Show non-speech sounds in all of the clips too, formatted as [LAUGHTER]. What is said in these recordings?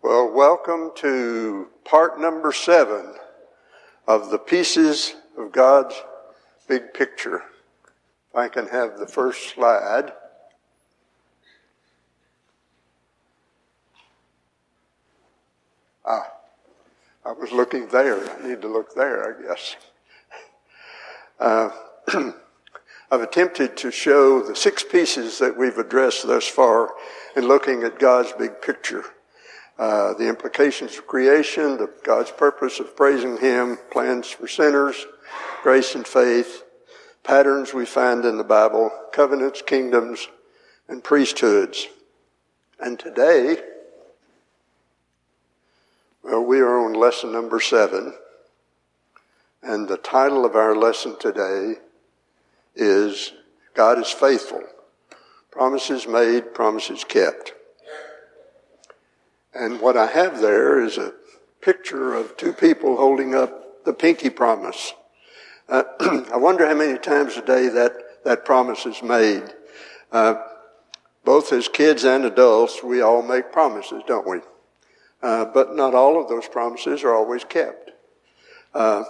Well, welcome to part number seven of the pieces of God's big picture. If I can have the first slide. Ah, I was looking there. I need to look there, I guess. Uh, [CLEARS THROAT] I've attempted to show the six pieces that we've addressed thus far in looking at God's big picture. Uh, the implications of creation, the, God's purpose of praising Him, plans for sinners, grace and faith, patterns we find in the Bible, covenants, kingdoms, and priesthoods. And today, well, we are on lesson number seven, and the title of our lesson today is God is faithful. Promises made, promises kept. And what I have there is a picture of two people holding up the pinky promise. Uh, [CLEARS THROAT] I wonder how many times a day that, that promise is made. Uh, both as kids and adults, we all make promises, don't we? Uh, but not all of those promises are always kept. Uh,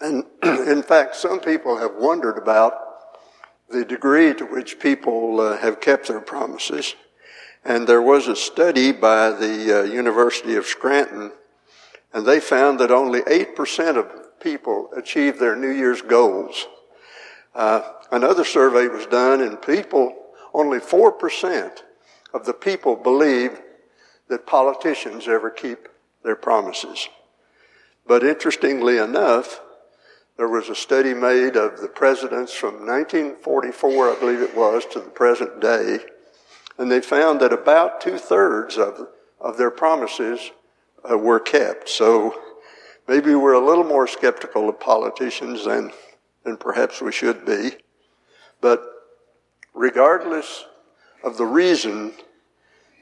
and [CLEARS THROAT] in fact, some people have wondered about the degree to which people uh, have kept their promises. And there was a study by the uh, University of Scranton, and they found that only 8% of people achieved their New Year's goals. Uh, another survey was done, and people, only 4% of the people believe that politicians ever keep their promises. But interestingly enough, there was a study made of the presidents from 1944, I believe it was, to the present day, and they found that about two thirds of, of their promises uh, were kept. So maybe we're a little more skeptical of politicians than, than perhaps we should be. But regardless of the reason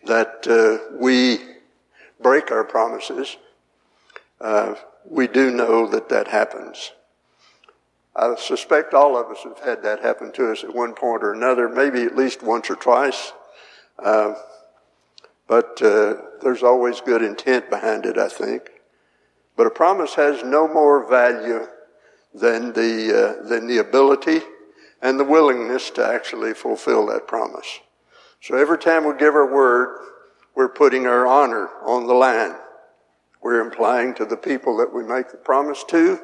that uh, we break our promises, uh, we do know that that happens. I suspect all of us have had that happen to us at one point or another, maybe at least once or twice. Uh, but uh, there's always good intent behind it, I think. But a promise has no more value than the uh, than the ability and the willingness to actually fulfill that promise. So every time we give our word, we're putting our honor on the line. We're implying to the people that we make the promise to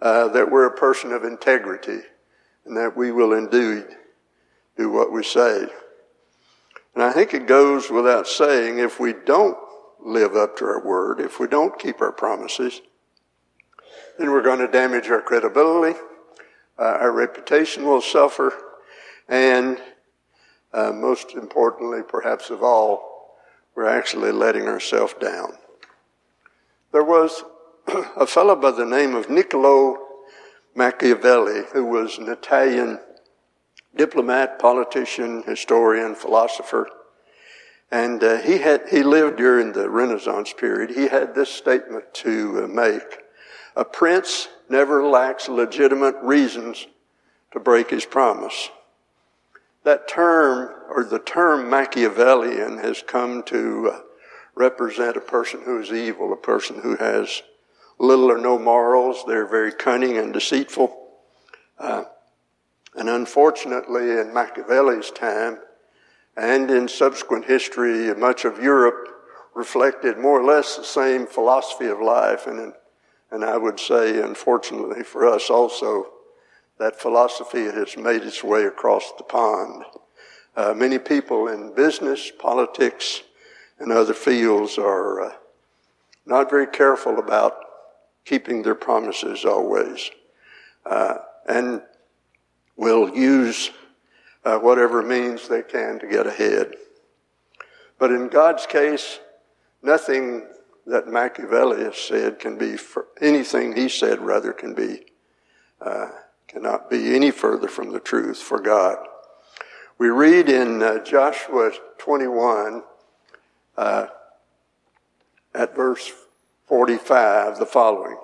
uh, that we're a person of integrity and that we will indeed do what we say. And I think it goes without saying if we don't live up to our word, if we don't keep our promises, then we're going to damage our credibility, uh, our reputation will suffer, and uh, most importantly, perhaps of all, we're actually letting ourselves down. There was [CLEARS THROAT] a fellow by the name of Niccolo Machiavelli, who was an Italian diplomat, politician, historian, philosopher. And uh, he had he lived during the Renaissance period. He had this statement to uh, make: "A prince never lacks legitimate reasons to break his promise." That term, or the term Machiavellian, has come to uh, represent a person who is evil, a person who has little or no morals. They're very cunning and deceitful. And unfortunately, in Machiavelli's time and in subsequent history, much of Europe reflected more or less the same philosophy of life. And, and I would say, unfortunately for us also, that philosophy has made its way across the pond. Uh, many people in business, politics, and other fields are uh, not very careful about keeping their promises always. Uh, and will use uh, whatever means they can to get ahead. But in God's case, nothing that Machiavelli has said can be, anything he said rather can be, uh, cannot be any further from the truth for God. We read in uh, Joshua 21, uh, at verse 45, the following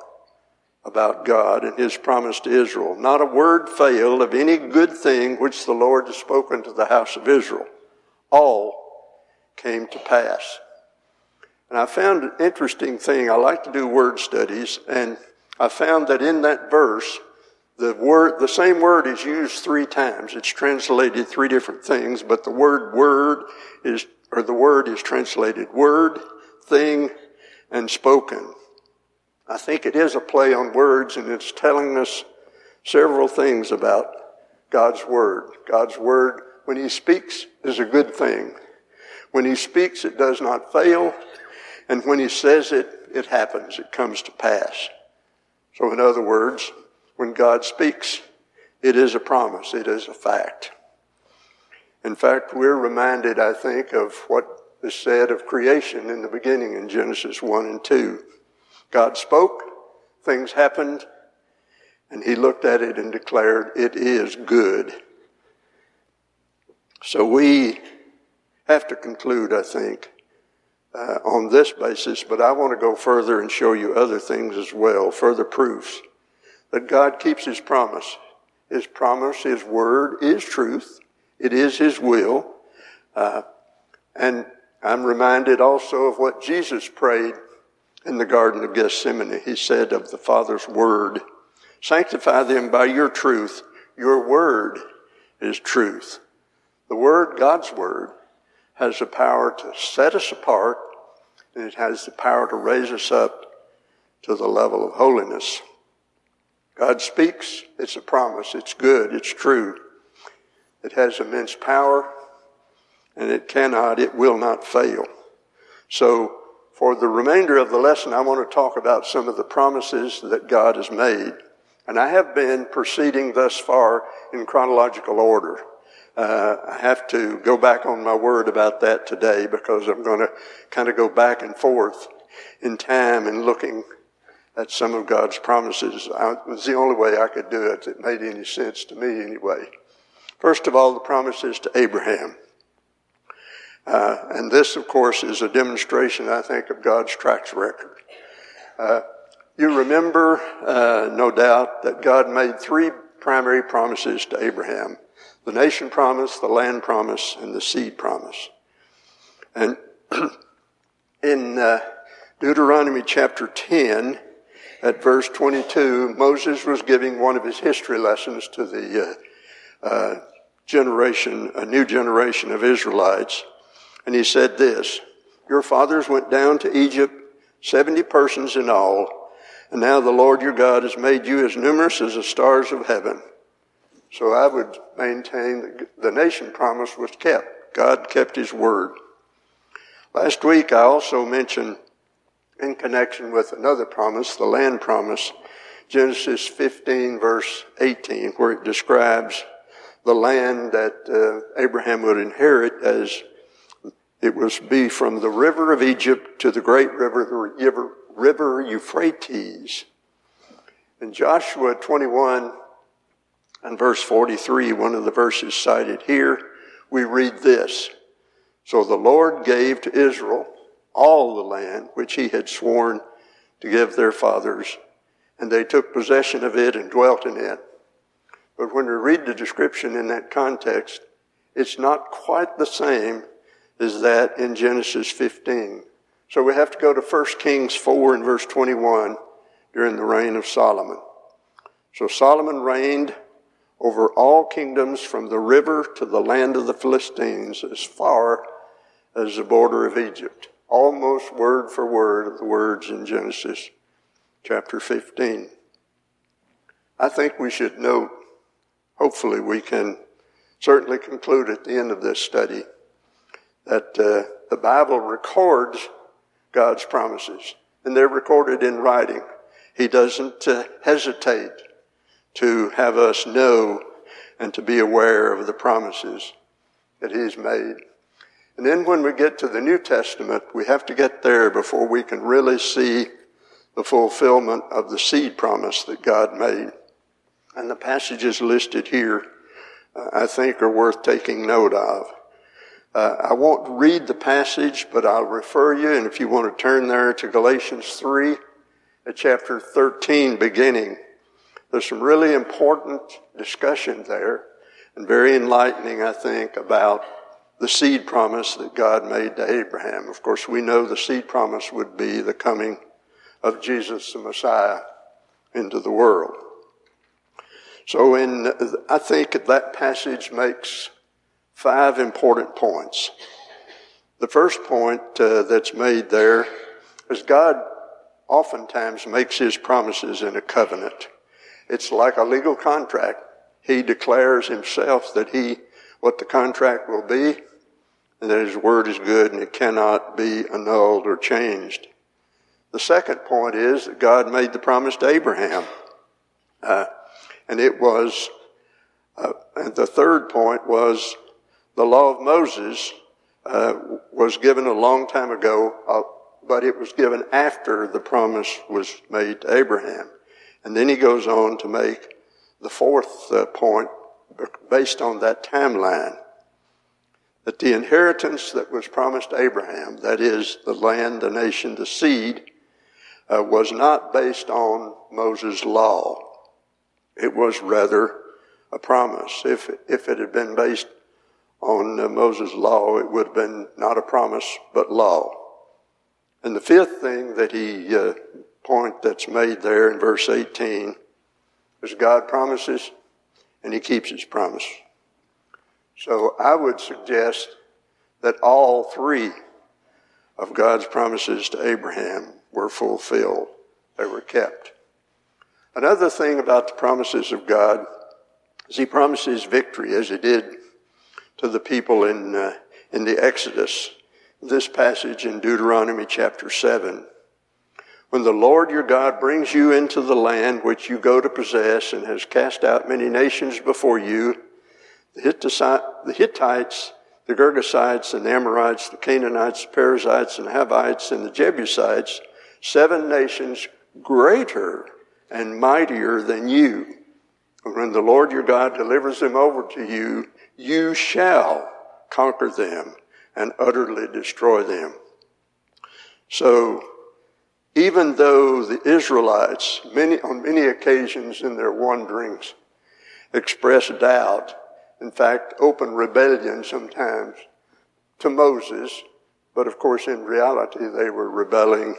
about God and his promise to Israel. Not a word failed of any good thing which the Lord has spoken to the house of Israel. All came to pass. And I found an interesting thing. I like to do word studies, and I found that in that verse, the word, the same word is used three times. It's translated three different things, but the word word is, or the word is translated word, thing, and spoken. I think it is a play on words and it's telling us several things about God's Word. God's Word, when He speaks, is a good thing. When He speaks, it does not fail. And when He says it, it happens. It comes to pass. So in other words, when God speaks, it is a promise. It is a fact. In fact, we're reminded, I think, of what is said of creation in the beginning in Genesis 1 and 2. God spoke, things happened, and he looked at it and declared, It is good. So we have to conclude, I think, uh, on this basis, but I want to go further and show you other things as well, further proofs that God keeps his promise. His promise, his word is truth. It is his will. Uh, and I'm reminded also of what Jesus prayed in the Garden of Gethsemane. He said of the Father's Word, Sanctify them by your truth. Your Word is truth. The Word, God's Word, has the power to set us apart, and it has the power to raise us up to the level of holiness. God speaks, it's a promise, it's good, it's true. It has immense power, and it cannot, it will not fail. So, for the remainder of the lesson, I want to talk about some of the promises that God has made. And I have been proceeding thus far in chronological order. Uh, I have to go back on my word about that today because I'm going to kind of go back and forth in time and looking at some of God's promises. I, it was the only way I could do it that made any sense to me anyway. First of all, the promises to Abraham. Uh, and this, of course, is a demonstration, I think, of God's track record. Uh, you remember, uh, no doubt, that God made three primary promises to Abraham the nation promise, the land promise, and the seed promise. And [CLEARS THROAT] in uh, Deuteronomy chapter 10, at verse 22, Moses was giving one of his history lessons to the uh, uh, generation, a new generation of Israelites. And he said this, your fathers went down to Egypt, 70 persons in all, and now the Lord your God has made you as numerous as the stars of heaven. So I would maintain that the nation promise was kept. God kept his word. Last week I also mentioned in connection with another promise, the land promise, Genesis 15 verse 18, where it describes the land that uh, Abraham would inherit as it was be from the river of Egypt to the great river, the river, Euphrates. In Joshua 21 and verse 43, one of the verses cited here, we read this. So the Lord gave to Israel all the land which he had sworn to give their fathers, and they took possession of it and dwelt in it. But when we read the description in that context, it's not quite the same as that in Genesis 15. So we have to go to 1 Kings 4 and verse 21 during the reign of Solomon. So Solomon reigned over all kingdoms from the river to the land of the Philistines as far as the border of Egypt. Almost word for word of the words in Genesis chapter 15. I think we should note, hopefully we can certainly conclude at the end of this study, that uh, the Bible records God's promises, and they're recorded in writing. He doesn't uh, hesitate to have us know and to be aware of the promises that He's made. And then when we get to the New Testament, we have to get there before we can really see the fulfillment of the seed promise that God made. And the passages listed here, uh, I think, are worth taking note of. Uh, I won't read the passage, but I'll refer you, and if you want to turn there to Galatians 3, at chapter 13 beginning. There's some really important discussion there, and very enlightening, I think, about the seed promise that God made to Abraham. Of course, we know the seed promise would be the coming of Jesus the Messiah into the world. So in, I think that passage makes five important points. The first point uh, that's made there is God oftentimes makes his promises in a covenant. It's like a legal contract. He declares himself that he, what the contract will be, and that his word is good and it cannot be annulled or changed. The second point is that God made the promise to Abraham. Uh, and it was, uh, and the third point was the law of Moses uh, was given a long time ago, uh, but it was given after the promise was made to Abraham. And then he goes on to make the fourth uh, point based on that timeline that the inheritance that was promised Abraham, that is, the land, the nation, the seed, uh, was not based on Moses' law. It was rather a promise. If, if it had been based on Moses' law, it would have been not a promise, but law. And the fifth thing that he, uh, point that's made there in verse 18 is God promises and he keeps his promise. So I would suggest that all three of God's promises to Abraham were fulfilled. They were kept. Another thing about the promises of God is he promises victory as he did to the people in, uh, in the Exodus this passage in Deuteronomy chapter 7. When the Lord your God brings you into the land which you go to possess and has cast out many nations before you, the Hittites, the Girgashites, the Amorites, the Canaanites, the Perizzites, and Hivites, and the Jebusites, seven nations greater and mightier than you. When the Lord your God delivers them over to you, you shall conquer them and utterly destroy them. So, even though the Israelites, many, on many occasions in their wanderings, expressed doubt, in fact, open rebellion sometimes to Moses, but of course in reality they were rebelling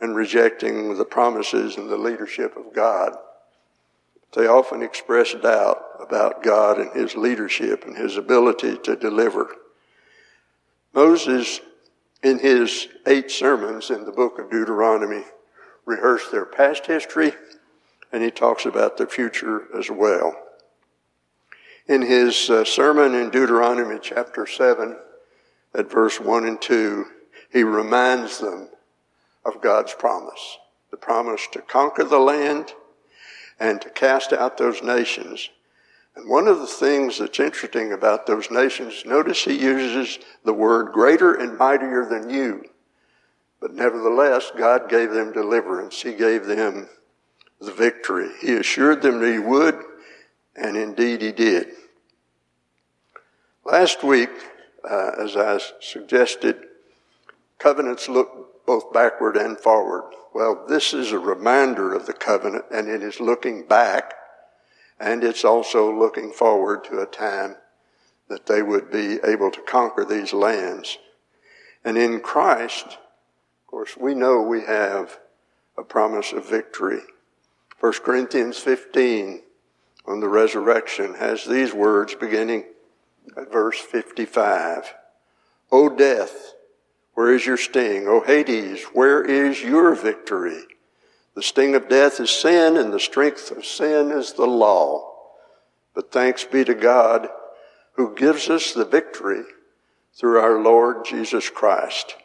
and rejecting the promises and the leadership of God. They often express doubt about God and His leadership and His ability to deliver. Moses, in his eight sermons in the book of Deuteronomy, rehearsed their past history and he talks about the future as well. In his uh, sermon in Deuteronomy chapter 7, at verse 1 and 2, he reminds them of God's promise the promise to conquer the land and to cast out those nations and one of the things that's interesting about those nations, notice he uses the word greater and mightier than you. But nevertheless, God gave them deliverance. He gave them the victory. He assured them that he would, and indeed he did. Last week, uh, as I suggested, covenants look both backward and forward. Well, this is a reminder of the covenant, and it is looking back and it's also looking forward to a time that they would be able to conquer these lands. And in Christ, of course, we know we have a promise of victory. 1 Corinthians 15 on the resurrection has these words beginning at verse 55. O death, where is your sting? O Hades, where is your victory? The sting of death is sin, and the strength of sin is the law. But thanks be to God who gives us the victory through our Lord Jesus Christ.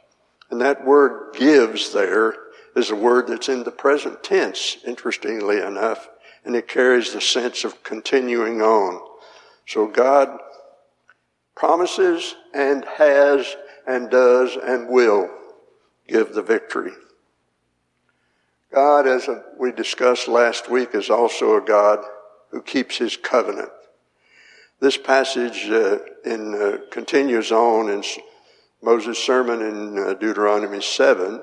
And that word gives there is a word that's in the present tense, interestingly enough, and it carries the sense of continuing on. So God promises and has and does and will give the victory. God, as we discussed last week, is also a God who keeps his covenant. This passage uh, in, uh, continues on in Moses' sermon in uh, Deuteronomy 7.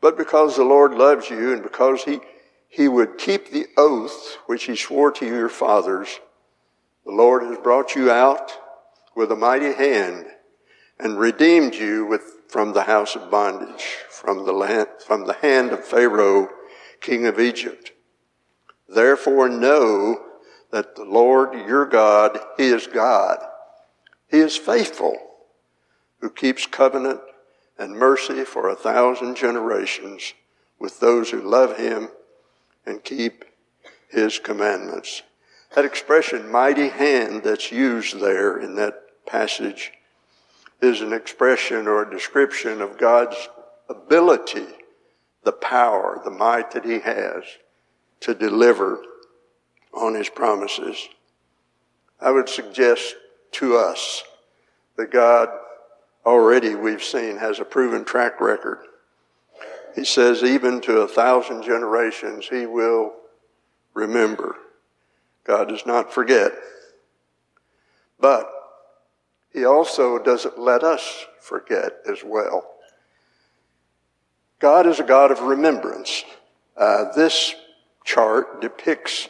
But because the Lord loves you and because he, he would keep the oath which he swore to your fathers, the Lord has brought you out with a mighty hand and redeemed you with, from the house of bondage, from the land, from the hand of Pharaoh, king of Egypt. Therefore know that the Lord your God, He is God. He is faithful, who keeps covenant and mercy for a thousand generations with those who love Him and keep His commandments. That expression, mighty hand, that's used there in that passage is an expression or a description of God's ability, the power, the might that He has to deliver on his promises. I would suggest to us that God already we've seen has a proven track record. He says even to a thousand generations he will remember. God does not forget. But he also doesn't let us forget as well. God is a God of remembrance. Uh, this chart depicts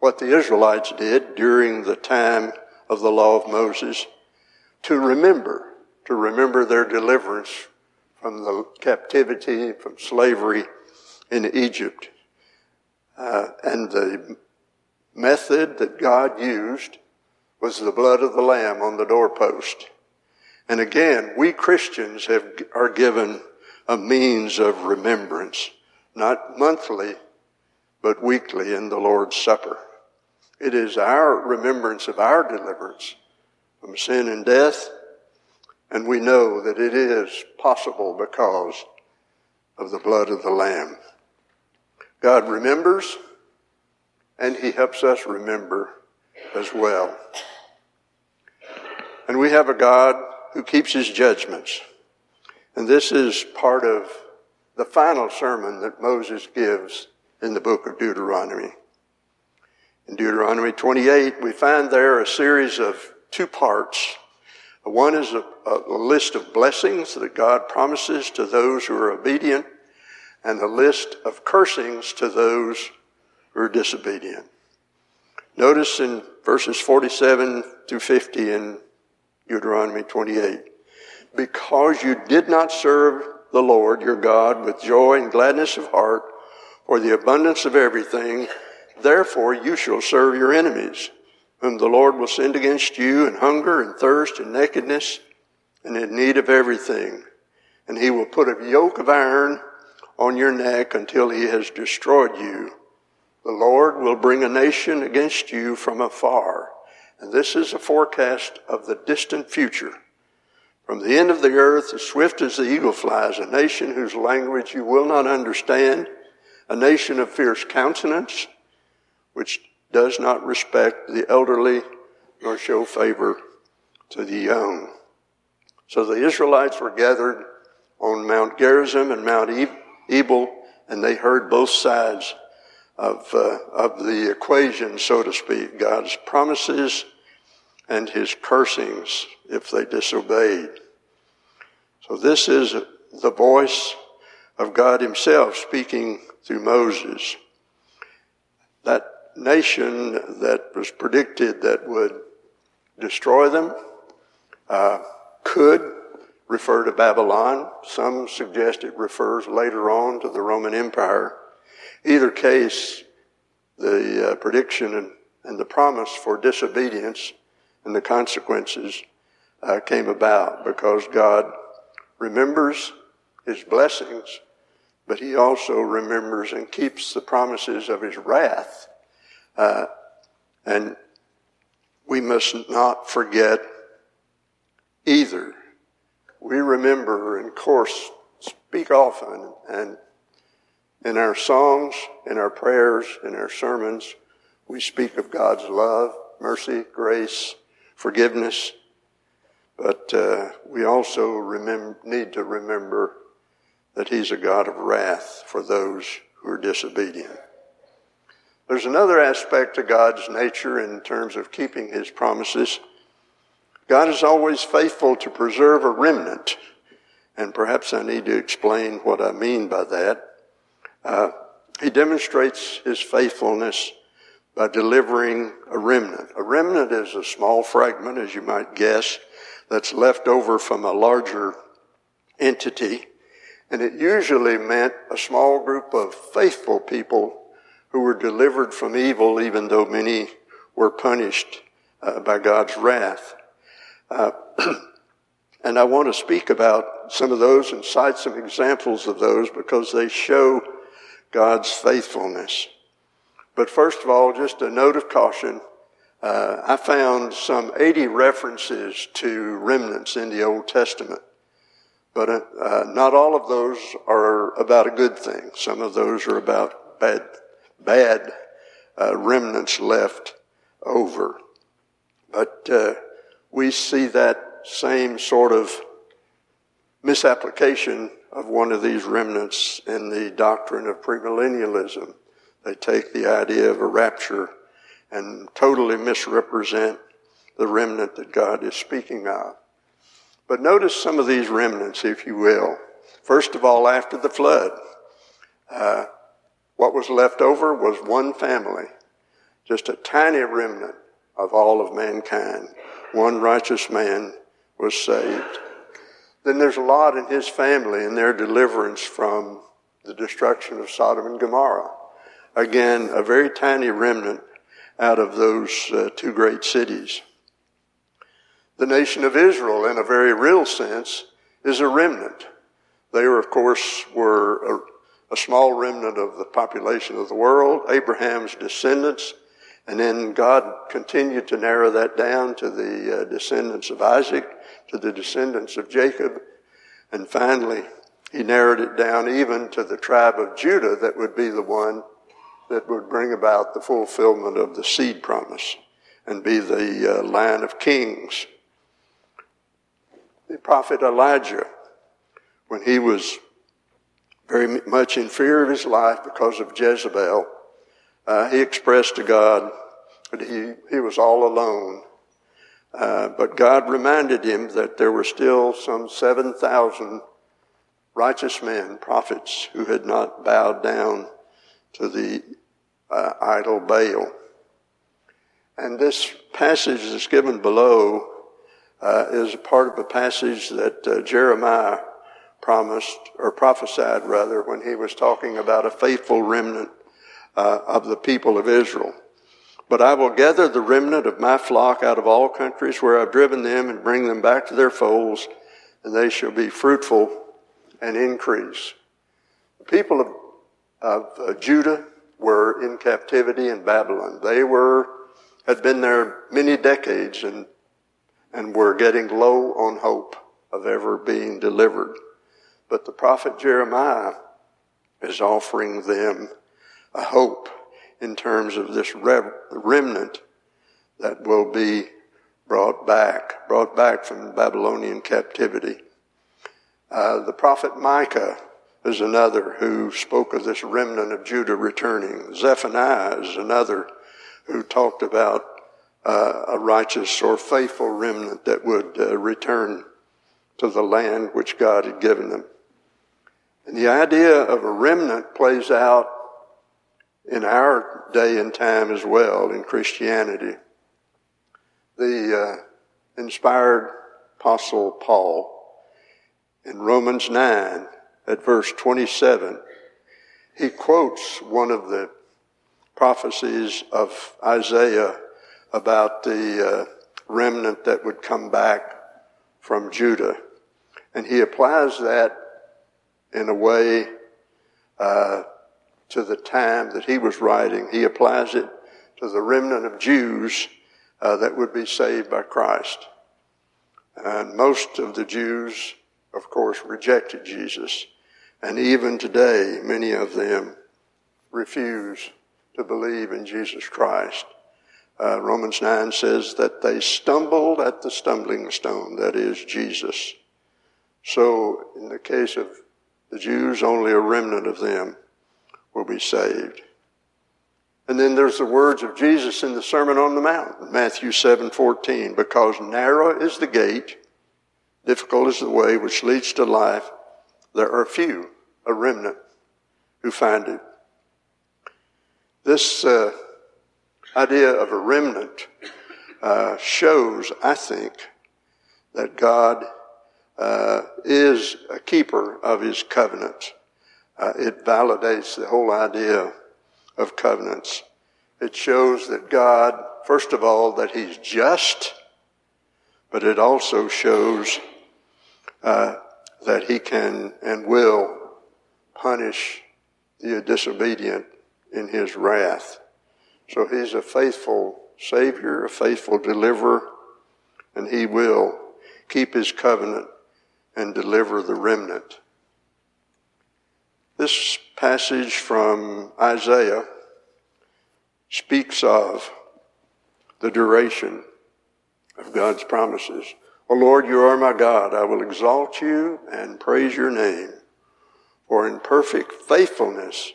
what the Israelites did during the time of the law of Moses to remember, to remember their deliverance from the captivity, from slavery in Egypt. Uh, and the method that God used was the blood of the lamb on the doorpost. And again, we Christians have, are given a means of remembrance, not monthly, but weekly in the Lord's Supper. It is our remembrance of our deliverance from sin and death, and we know that it is possible because of the blood of the Lamb. God remembers, and He helps us remember as well. And we have a God who keeps His judgments. And this is part of the final sermon that Moses gives in the book of Deuteronomy. In Deuteronomy 28, we find there a series of two parts. One is a, a, list of blessings that God promises to those who are obedient, and a list of cursings to those who are disobedient. Notice in verses 47 to 50 in Deuteronomy 28, because you did not serve the Lord your God with joy and gladness of heart for the abundance of everything, Therefore you shall serve your enemies, whom the Lord will send against you in hunger and thirst and nakedness and in need of everything. And he will put a yoke of iron on your neck until he has destroyed you. The Lord will bring a nation against you from afar. And this is a forecast of the distant future. From the end of the earth, as swift as the eagle flies, a nation whose language you will not understand, a nation of fierce countenance, which does not respect the elderly nor show favor to the young. So the Israelites were gathered on Mount Gerizim and Mount Ebal, and they heard both sides of, uh, of the equation, so to speak, God's promises and his cursings if they disobeyed. So this is the voice of God himself speaking through Moses. That nation that was predicted that would destroy them uh, could refer to Babylon. Some suggest it refers later on to the Roman Empire. Either case, the uh, prediction and, and, the promise for disobedience and the consequences uh, came about because God remembers his blessings, but he also remembers and keeps the promises of his wrath uh, and we must not forget either. We remember and, of course, speak often and in our songs, in our prayers, in our sermons, we speak of God's love, mercy, grace, forgiveness. but uh, we also need to remember that He's a God of wrath for those who are disobedient. There's another aspect to God's nature in terms of keeping His promises. God is always faithful to preserve a remnant, and perhaps I need to explain what I mean by that. Uh, he demonstrates His faithfulness by delivering a remnant. A remnant is a small fragment, as you might guess, that's left over from a larger entity. And it usually meant a small group of faithful people who were delivered from evil, even though many were punished uh, by God's wrath. Uh, [CLEARS THROAT] and I want to speak about some of those and cite some examples of those because they show God's faithfulness. But first of all, just a note of caution. Uh, I found some 80 references to remnants in the Old Testament. But uh, uh, not all of those are about a good thing. Some of those are about bad, bad uh, remnants left over. But uh, we see that same sort of misapplication of one of these remnants in the doctrine of premillennialism. They take the idea of a rapture and totally misrepresent the remnant that God is speaking of. But notice some of these remnants, if you will. First of all, after the flood, uh, what was left over was one family, just a tiny remnant of all of mankind. One righteous man was saved. Then there's a Lot and his family and their deliverance from the destruction of Sodom and Gomorrah. Again, a very tiny remnant out of those uh, two great cities. The nation of Israel, in a very real sense, is a remnant. They, were, of course, were a, a small remnant of the population of the world, Abraham's descendants, and then God continued to narrow that down to the uh, descendants of Isaac, to the descendants of Jacob, and finally, he narrowed it down even to the tribe of Judah that would be the one that would bring about the fulfillment of the seed promise and be the uh, line of kings. The prophet Elijah, when he was very much in fear of his life because of Jezebel, uh, he expressed to God that he, he was all alone. Uh, but God reminded him that there were still some 7,000 righteous men, prophets, who had not bowed down to the uh, idol Baal. And this passage that's given below uh, is a part of a passage that uh, Jeremiah promised, or prophesied rather, when he was talking about a faithful remnant uh, of the people of Israel. But I will gather the remnant of my flock out of all countries where I've driven them and bring them back to their folds, and they shall be fruitful and increase. The people of, of uh, Judah were in captivity in Babylon. They were, had been there many decades and, and were getting low on hope of ever being delivered. But the prophet Jeremiah is offering them a hope in terms of this remnant that will be brought back, brought back from Babylonian captivity. Uh, the prophet Micah is another who spoke of this remnant of Judah returning. Zephaniah is another who talked about uh, a righteous or faithful remnant that would uh, return to the land which God had given them. And the idea of a remnant plays out in our day and time as well in Christianity. The uh, inspired apostle Paul in Romans 9 at verse 27, he quotes one of the prophecies of Isaiah about the uh, remnant that would come back from Judah. And he applies that in a way uh, to the time that he was writing. He applies it to the remnant of Jews uh, that would be saved by Christ. And most of the Jews, of course, rejected Jesus. And even today, many of them refuse to believe in Jesus Christ. uh, Romans 9 says that they stumbled at the stumbling stone, that is Jesus. So, in the case of the Jews, only a remnant of them will be saved. And then there's the words of Jesus in the Sermon on the Mount, Matthew 7:14, because narrow is the gate, difficult is the way which leads to life, there are few, a remnant, who find it. This uh, idea of a remnant uh, shows, I think, that God uh, is a keeper of his covenants. Uh, it validates the whole idea of covenants. It shows that God, first of all, that he's just, but it also shows uh, that he can and will punish the disobedient in his wrath. So he's a faithful Savior, a faithful deliverer, and he will keep his covenant and deliver the remnant. This passage from Isaiah speaks of the duration of God's promises. O Lord, you are my God. I will exalt you and praise your name. For in perfect faithfulness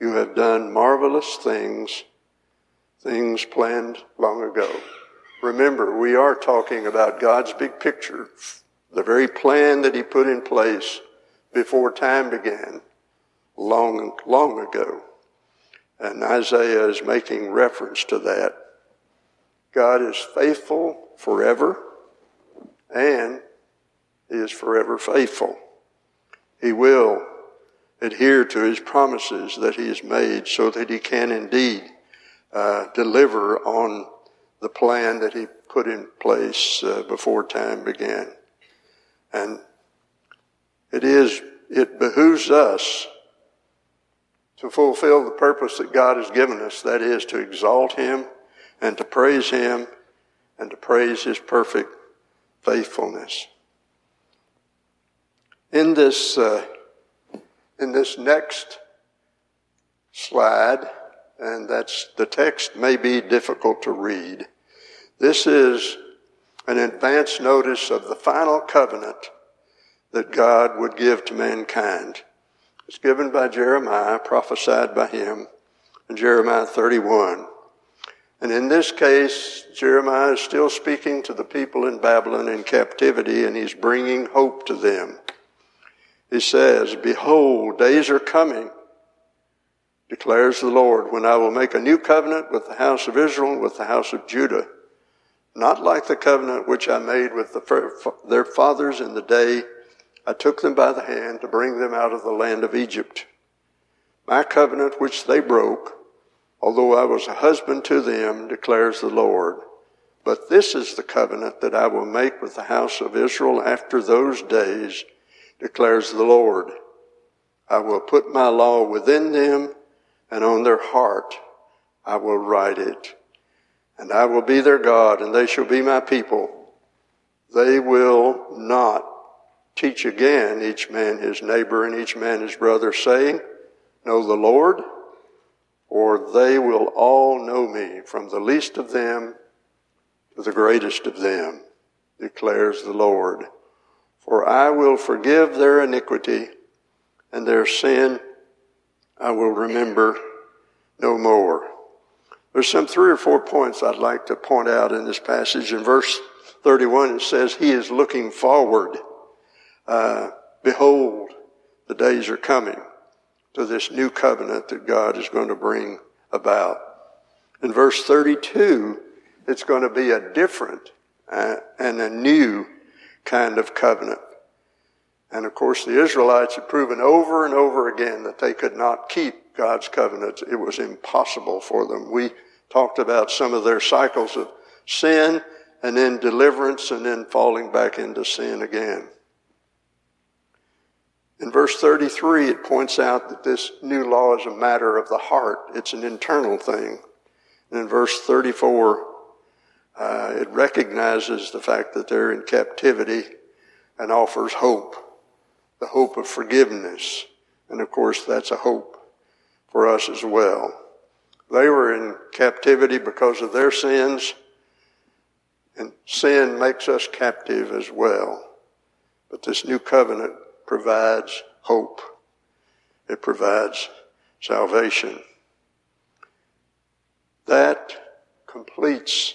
you have done marvelous things things planned long ago. Remember, we are talking about God's big picture, the very plan that He put in place before time began, long, long ago. And Isaiah is making reference to that. God is faithful forever, and He is forever faithful. He will adhere to His promises that He has made so that He can indeed uh, deliver on the plan that he put in place uh, before time began. And it is, it behooves us to fulfill the purpose that God has given us. That is to exalt him and to praise him and to praise his perfect faithfulness. In this, uh, in this next slide, and that's the text may be difficult to read. This is an advance notice of the final covenant that God would give to mankind. It's given by Jeremiah, prophesied by him in Jeremiah 31. And in this case, Jeremiah is still speaking to the people in Babylon in captivity, and he's bringing hope to them. He says, Behold, days are coming declares the Lord, when I will make a new covenant with the house of Israel and with the house of Judah, not like the covenant which I made with the, their fathers in the day I took them by the hand to bring them out of the land of Egypt. My covenant which they broke, although I was a husband to them, declares the Lord. But this is the covenant that I will make with the house of Israel after those days, declares the Lord. I will put my law within them and on their heart I will write it. And I will be their God, and they shall be my people. They will not teach again each man his neighbor and each man his brother, saying, Know the Lord, or they will all know me, from the least of them to the greatest of them, declares the Lord. For I will forgive their iniquity and their sin I will remember no more. There's some three or four points I'd like to point out in this passage. In verse 31, it says, He is looking forward. Uh, Behold, the days are coming to this new covenant that God is going to bring about. In verse 32, it's going to be a different uh, and a new kind of covenant. And of course, the Israelites had proven over and over again that they could not keep God's covenants. It was impossible for them. We talked about some of their cycles of sin and then deliverance and then falling back into sin again. In verse 33, it points out that this new law is a matter of the heart. It's an internal thing. And in verse 34, uh, it recognizes the fact that they're in captivity and offers hope the hope of forgiveness. And of course, that's a hope for us as well. They were in captivity because of their sins, and sin makes us captive as well. But this new covenant provides hope. It provides salvation. That completes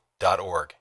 westhuntsville.org.